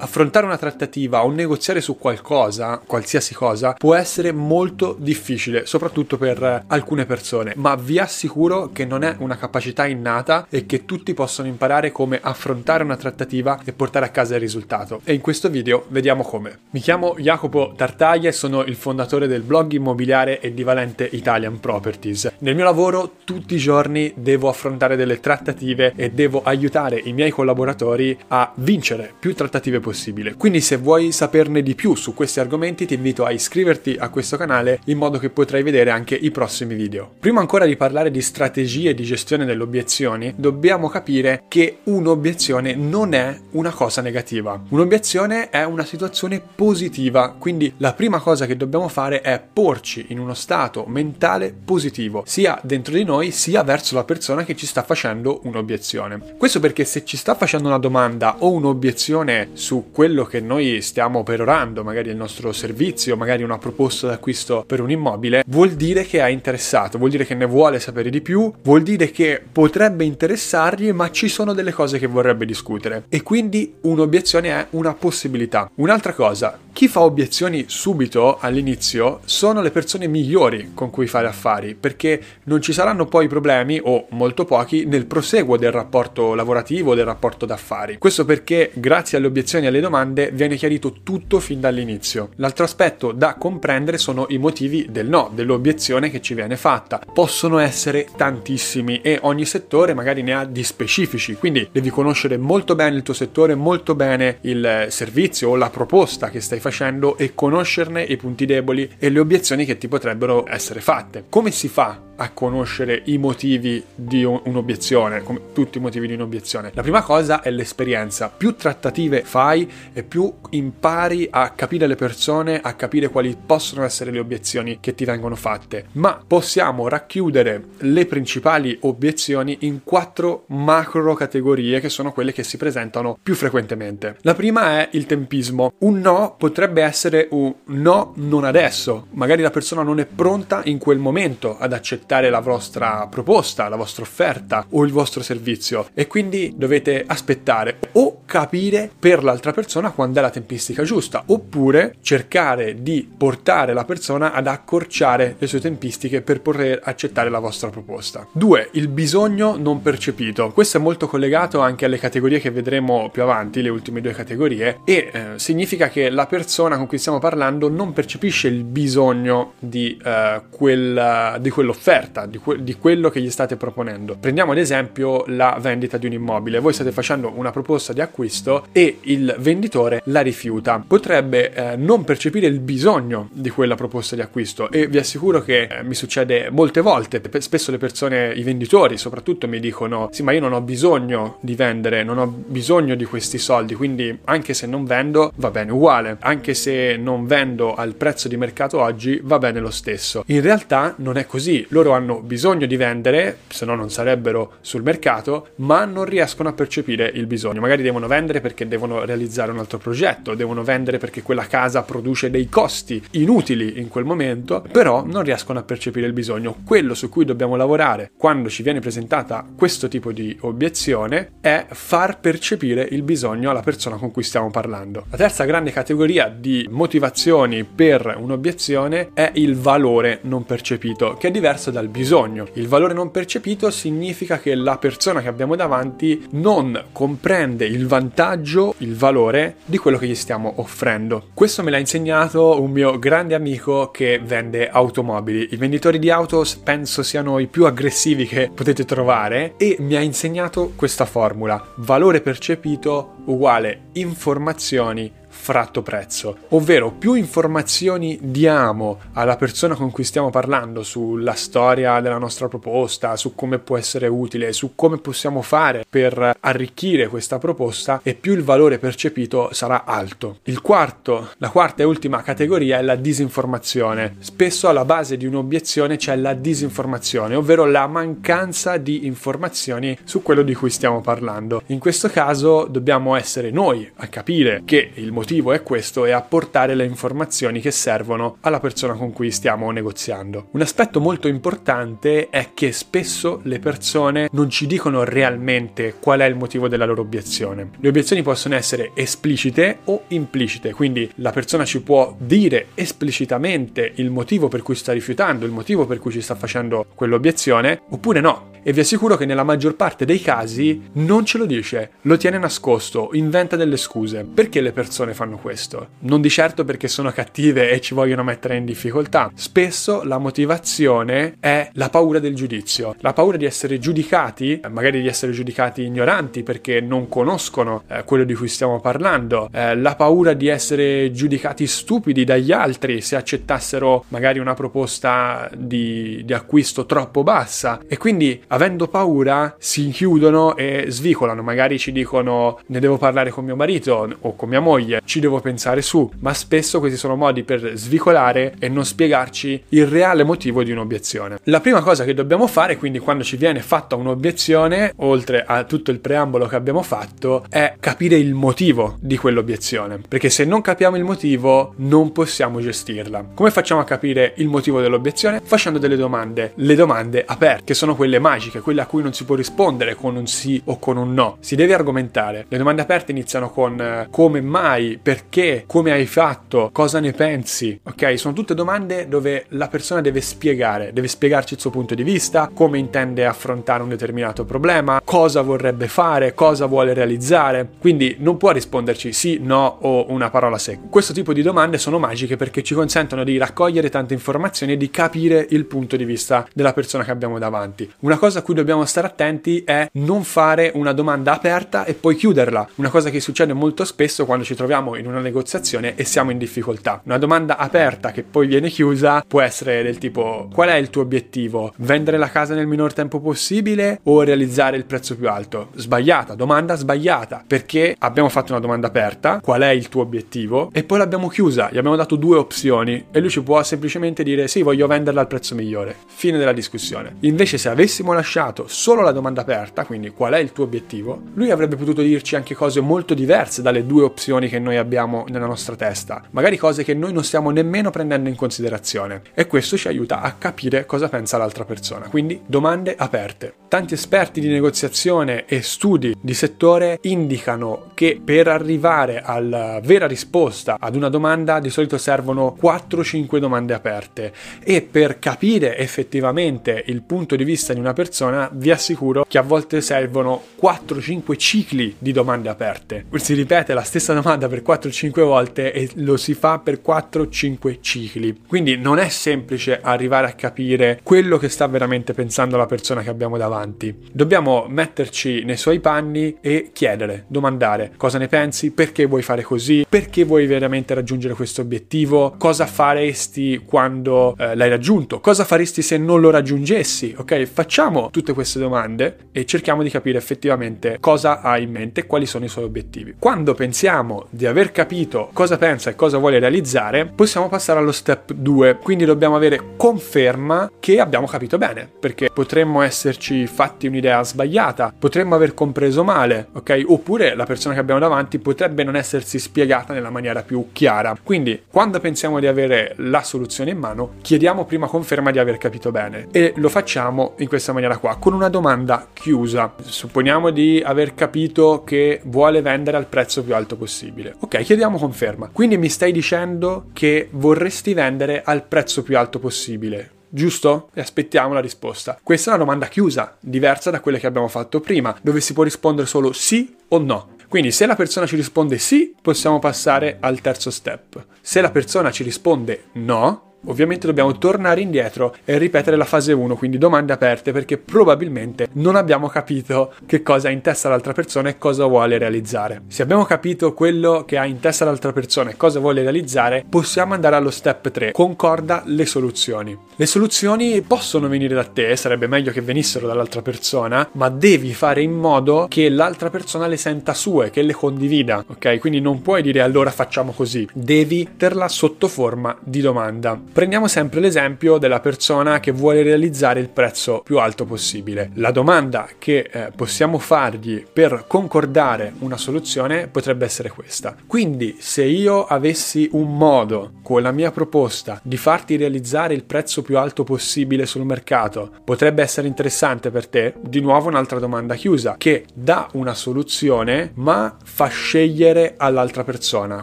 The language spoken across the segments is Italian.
affrontare una trattativa o negoziare su qualcosa, qualsiasi cosa, può essere molto difficile, soprattutto per alcune persone, ma vi assicuro che non è una capacità innata e che tutti possono imparare come affrontare una trattativa e portare a casa il risultato. E in questo video vediamo come. Mi chiamo Jacopo Tartaglia e sono il fondatore del blog immobiliare e di Valente Italian Properties. Nel mio lavoro tutti i giorni devo affrontare delle trattative e devo aiutare i miei collaboratori a vincere più trattative possibile. Quindi se vuoi saperne di più su questi argomenti ti invito a iscriverti a questo canale in modo che potrai vedere anche i prossimi video. Prima ancora di parlare di strategie di gestione delle obiezioni, dobbiamo capire che un'obiezione non è una cosa negativa. Un'obiezione è una situazione positiva, quindi la prima cosa che dobbiamo fare è porci in uno stato mentale positivo, sia dentro di noi sia verso la persona che ci sta facendo un'obiezione. Questo perché se ci sta facendo una domanda o un'obiezione su quello che noi stiamo perorando, magari il nostro servizio, magari una proposta d'acquisto per un immobile, vuol dire che è interessato, vuol dire che ne vuole sapere di più, vuol dire che potrebbe interessargli, ma ci sono delle cose che vorrebbe discutere. E quindi un'obiezione è una possibilità. Un'altra cosa, chi fa obiezioni subito all'inizio sono le persone migliori con cui fare affari, perché non ci saranno poi problemi, o molto pochi, nel proseguo del rapporto lavorativo, del rapporto d'affari. Questo perché grazie alle obiezioni alle domande viene chiarito tutto fin dall'inizio. L'altro aspetto da comprendere sono i motivi del no, dell'obiezione che ci viene fatta. Possono essere tantissimi e ogni settore magari ne ha di specifici, quindi devi conoscere molto bene il tuo settore, molto bene il servizio o la proposta che stai facendo e conoscerne i punti deboli e le obiezioni che ti potrebbero essere fatte. Come si fa a conoscere i motivi di un'obiezione, come tutti i motivi di un'obiezione. La prima cosa è l'esperienza. Più trattative fai e più impari a capire le persone, a capire quali possono essere le obiezioni che ti vengono fatte. Ma possiamo racchiudere le principali obiezioni in quattro macro categorie che sono quelle che si presentano più frequentemente. La prima è il tempismo. Un no potrebbe essere un no non adesso. Magari la persona non è pronta in quel momento ad accettare accettare la vostra proposta, la vostra offerta o il vostro servizio e quindi dovete aspettare o capire per l'altra persona quando è la tempistica giusta oppure cercare di portare la persona ad accorciare le sue tempistiche per poter accettare la vostra proposta. 2. Il bisogno non percepito. Questo è molto collegato anche alle categorie che vedremo più avanti, le ultime due categorie e eh, significa che la persona con cui stiamo parlando non percepisce il bisogno di, eh, quel, di quell'offerta offerta di, que- di, quello che gli state proponendo. Prendiamo ad esempio la vendita di un immobile. Voi state facendo una proposta di acquisto e il venditore la rifiuta. Potrebbe eh, non percepire il bisogno di quella proposta di acquisto e vi assicuro che eh, mi succede molte volte. Spesso le persone, i venditori soprattutto, mi dicono: Sì, ma io non ho bisogno di vendere, non ho bisogno di questi soldi, quindi anche se non vendo va bene uguale. Anche se non vendo al prezzo di mercato oggi va bene lo stesso. In realtà non è così. Loro loro hanno bisogno di vendere, se no non sarebbero sul mercato, ma non riescono a percepire il bisogno. Magari devono vendere perché devono realizzare un altro progetto, devono vendere perché quella casa produce dei costi inutili in quel momento, però non riescono a percepire il bisogno. Quello su cui dobbiamo lavorare quando ci viene presentata questo tipo di obiezione è far percepire il bisogno alla persona con cui stiamo parlando. La terza grande categoria di motivazioni per un'obiezione è il valore non percepito, che è diverso da dal bisogno. Il valore non percepito significa che la persona che abbiamo davanti non comprende il vantaggio, il valore di quello che gli stiamo offrendo. Questo me l'ha insegnato un mio grande amico che vende automobili. I venditori di auto penso siano i più aggressivi che potete trovare e mi ha insegnato questa formula. Valore percepito uguale informazioni fratto prezzo, ovvero più informazioni diamo alla persona con cui stiamo parlando sulla storia della nostra proposta, su come può essere utile, su come possiamo fare per arricchire questa proposta e più il valore percepito sarà alto. Il quarto, la quarta e ultima categoria è la disinformazione. Spesso alla base di un'obiezione c'è la disinformazione, ovvero la mancanza di informazioni su quello di cui stiamo parlando. In questo caso dobbiamo essere noi a capire che il motivo motivo è questo e apportare le informazioni che servono alla persona con cui stiamo negoziando. Un aspetto molto importante è che spesso le persone non ci dicono realmente qual è il motivo della loro obiezione. Le obiezioni possono essere esplicite o implicite, quindi la persona ci può dire esplicitamente il motivo per cui sta rifiutando, il motivo per cui ci sta facendo quell'obiezione, oppure no. E vi assicuro che nella maggior parte dei casi non ce lo dice, lo tiene nascosto, inventa delle scuse. Perché le persone fanno questo? Non di certo perché sono cattive e ci vogliono mettere in difficoltà. Spesso la motivazione è la paura del giudizio, la paura di essere giudicati, magari di essere giudicati ignoranti perché non conoscono eh, quello di cui stiamo parlando, eh, la paura di essere giudicati stupidi dagli altri se accettassero magari una proposta di, di acquisto troppo bassa. E quindi avendo paura si chiudono e svicolano, magari ci dicono ne devo parlare con mio marito o con mia moglie, ci devo pensare su, ma spesso questi sono modi per svicolare e non spiegarci il reale motivo di un'obiezione. La prima cosa che dobbiamo fare, quindi quando ci viene fatta un'obiezione, oltre a tutto il preambolo che abbiamo fatto, è capire il motivo di quell'obiezione, perché se non capiamo il motivo non possiamo gestirla. Come facciamo a capire il motivo dell'obiezione? Facendo delle domande, le domande aperte, che sono quelle magiche quelle a cui non si può rispondere con un sì o con un no. Si deve argomentare. Le domande aperte iniziano con eh, come mai, perché, come hai fatto, cosa ne pensi. Ok? Sono tutte domande dove la persona deve spiegare, deve spiegarci il suo punto di vista, come intende affrontare un determinato problema, cosa vorrebbe fare, cosa vuole realizzare. Quindi non può risponderci sì, no o una parola secca. Questo tipo di domande sono magiche perché ci consentono di raccogliere tante informazioni e di capire il punto di vista della persona che abbiamo davanti. Una cosa a cui dobbiamo stare attenti è non fare una domanda aperta e poi chiuderla. Una cosa che succede molto spesso quando ci troviamo in una negoziazione e siamo in difficoltà. Una domanda aperta che poi viene chiusa può essere del tipo qual è il tuo obiettivo? Vendere la casa nel minor tempo possibile o realizzare il prezzo più alto? Sbagliata, domanda sbagliata, perché abbiamo fatto una domanda aperta, qual è il tuo obiettivo? E poi l'abbiamo chiusa, gli abbiamo dato due opzioni e lui ci può semplicemente dire sì, voglio venderla al prezzo migliore. Fine della discussione. Invece se avessimo lasciato solo la domanda aperta, quindi qual è il tuo obiettivo, lui avrebbe potuto dirci anche cose molto diverse dalle due opzioni che noi abbiamo nella nostra testa, magari cose che noi non stiamo nemmeno prendendo in considerazione e questo ci aiuta a capire cosa pensa l'altra persona, quindi domande aperte. Tanti esperti di negoziazione e studi di settore indicano che per arrivare alla vera risposta ad una domanda di solito servono 4-5 domande aperte e per capire effettivamente il punto di vista di una persona, vi assicuro che a volte servono 4-5 cicli di domande aperte. Si ripete la stessa domanda per 4-5 volte e lo si fa per 4-5 cicli. Quindi non è semplice arrivare a capire quello che sta veramente pensando la persona che abbiamo davanti. Dobbiamo metterci nei suoi panni e chiedere, domandare cosa ne pensi, perché vuoi fare così, perché vuoi veramente raggiungere questo obiettivo, cosa faresti quando eh, l'hai raggiunto, cosa faresti se non lo raggiungessi, ok? Facciamo tutte queste domande e cerchiamo di capire effettivamente cosa ha in mente e quali sono i suoi obiettivi. Quando pensiamo di aver capito cosa pensa e cosa vuole realizzare, possiamo passare allo step 2, quindi dobbiamo avere conferma che abbiamo capito bene, perché potremmo esserci fatti un'idea sbagliata, potremmo aver compreso male, ok? Oppure la persona che abbiamo davanti potrebbe non essersi spiegata nella maniera più chiara. Quindi, quando pensiamo di avere la soluzione in mano, chiediamo prima conferma di aver capito bene e lo facciamo in questa maniera qua, con una domanda chiusa. Supponiamo di aver capito che vuole vendere al prezzo più alto possibile. Ok, chiediamo conferma. Quindi mi stai dicendo che vorresti vendere al prezzo più alto possibile. Giusto? E aspettiamo la risposta. Questa è una domanda chiusa, diversa da quelle che abbiamo fatto prima, dove si può rispondere solo sì o no. Quindi se la persona ci risponde sì, possiamo passare al terzo step. Se la persona ci risponde no, Ovviamente dobbiamo tornare indietro e ripetere la fase 1, quindi domande aperte, perché probabilmente non abbiamo capito che cosa ha in testa l'altra persona e cosa vuole realizzare. Se abbiamo capito quello che ha in testa l'altra persona e cosa vuole realizzare, possiamo andare allo step 3, concorda le soluzioni. Le soluzioni possono venire da te, sarebbe meglio che venissero dall'altra persona, ma devi fare in modo che l'altra persona le senta sue, che le condivida, ok? Quindi non puoi dire allora facciamo così, devi terla sotto forma di domanda. Prendiamo sempre l'esempio della persona che vuole realizzare il prezzo più alto possibile. La domanda che eh, possiamo fargli per concordare una soluzione potrebbe essere questa. Quindi se io avessi un modo con la mia proposta di farti realizzare il prezzo più alto possibile sul mercato, potrebbe essere interessante per te? Di nuovo un'altra domanda chiusa che dà una soluzione ma fa scegliere all'altra persona.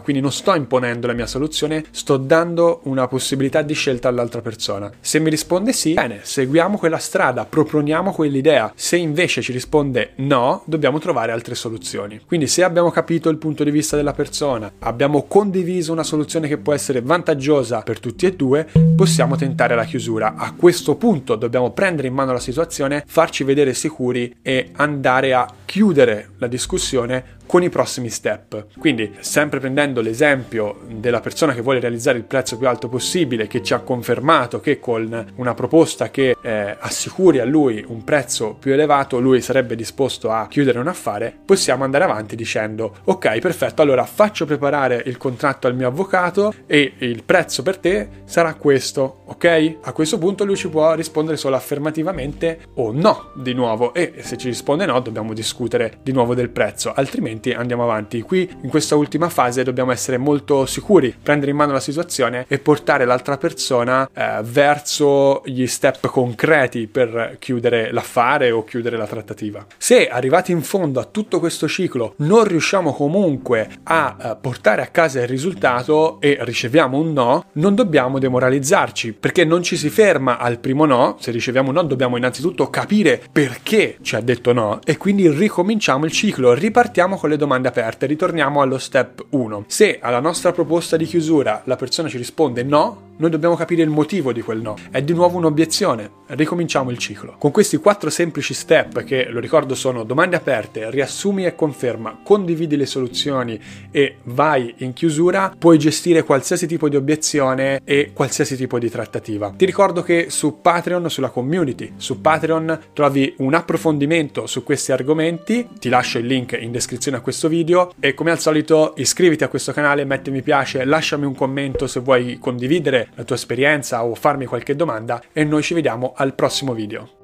Quindi non sto imponendo la mia soluzione, sto dando una possibilità di scelta all'altra persona. Se mi risponde sì, bene, seguiamo quella strada, proponiamo quell'idea. Se invece ci risponde no, dobbiamo trovare altre soluzioni. Quindi se abbiamo capito il punto di vista della persona, abbiamo condiviso una soluzione che può essere vantaggiosa per tutti e due, possiamo tentare la chiusura. A questo punto dobbiamo prendere in mano la situazione, farci vedere sicuri e andare a chiudere la discussione con i prossimi step. Quindi, sempre prendendo l'esempio della persona che vuole realizzare il prezzo più alto possibile, che ci ha confermato che con una proposta che eh, assicuri a lui un prezzo più elevato, lui sarebbe disposto a chiudere un affare, possiamo andare avanti dicendo: Ok, perfetto, allora faccio preparare il contratto al mio avvocato e il prezzo per te sarà questo, ok? A questo punto lui ci può rispondere solo affermativamente o no di nuovo e se ci risponde no dobbiamo discutere di nuovo del prezzo, altrimenti altrimenti andiamo avanti. Qui in questa ultima fase dobbiamo essere molto sicuri, prendere in mano la situazione e portare l'altra persona eh, verso gli step concreti per chiudere l'affare o chiudere la trattativa. Se arrivati in fondo a tutto questo ciclo non riusciamo comunque a eh, portare a casa il risultato e riceviamo un no, non dobbiamo demoralizzarci perché non ci si ferma al primo no, se riceviamo un no dobbiamo innanzitutto capire perché ci ha detto no e quindi ricominciamo il ciclo, ripartiamo con con le domande aperte. Ritorniamo allo step 1. Se alla nostra proposta di chiusura la persona ci risponde no, noi dobbiamo capire il motivo di quel no. È di nuovo un'obiezione. Ricominciamo il ciclo. Con questi quattro semplici step, che lo ricordo sono domande aperte, riassumi e conferma, condividi le soluzioni e vai in chiusura, puoi gestire qualsiasi tipo di obiezione e qualsiasi tipo di trattativa. Ti ricordo che su Patreon, sulla community, su Patreon trovi un approfondimento su questi argomenti. Ti lascio il link in descrizione a questo video e come al solito iscriviti a questo canale, metti mi piace, lasciami un commento se vuoi condividere la tua esperienza o farmi qualche domanda e noi ci vediamo al prossimo video.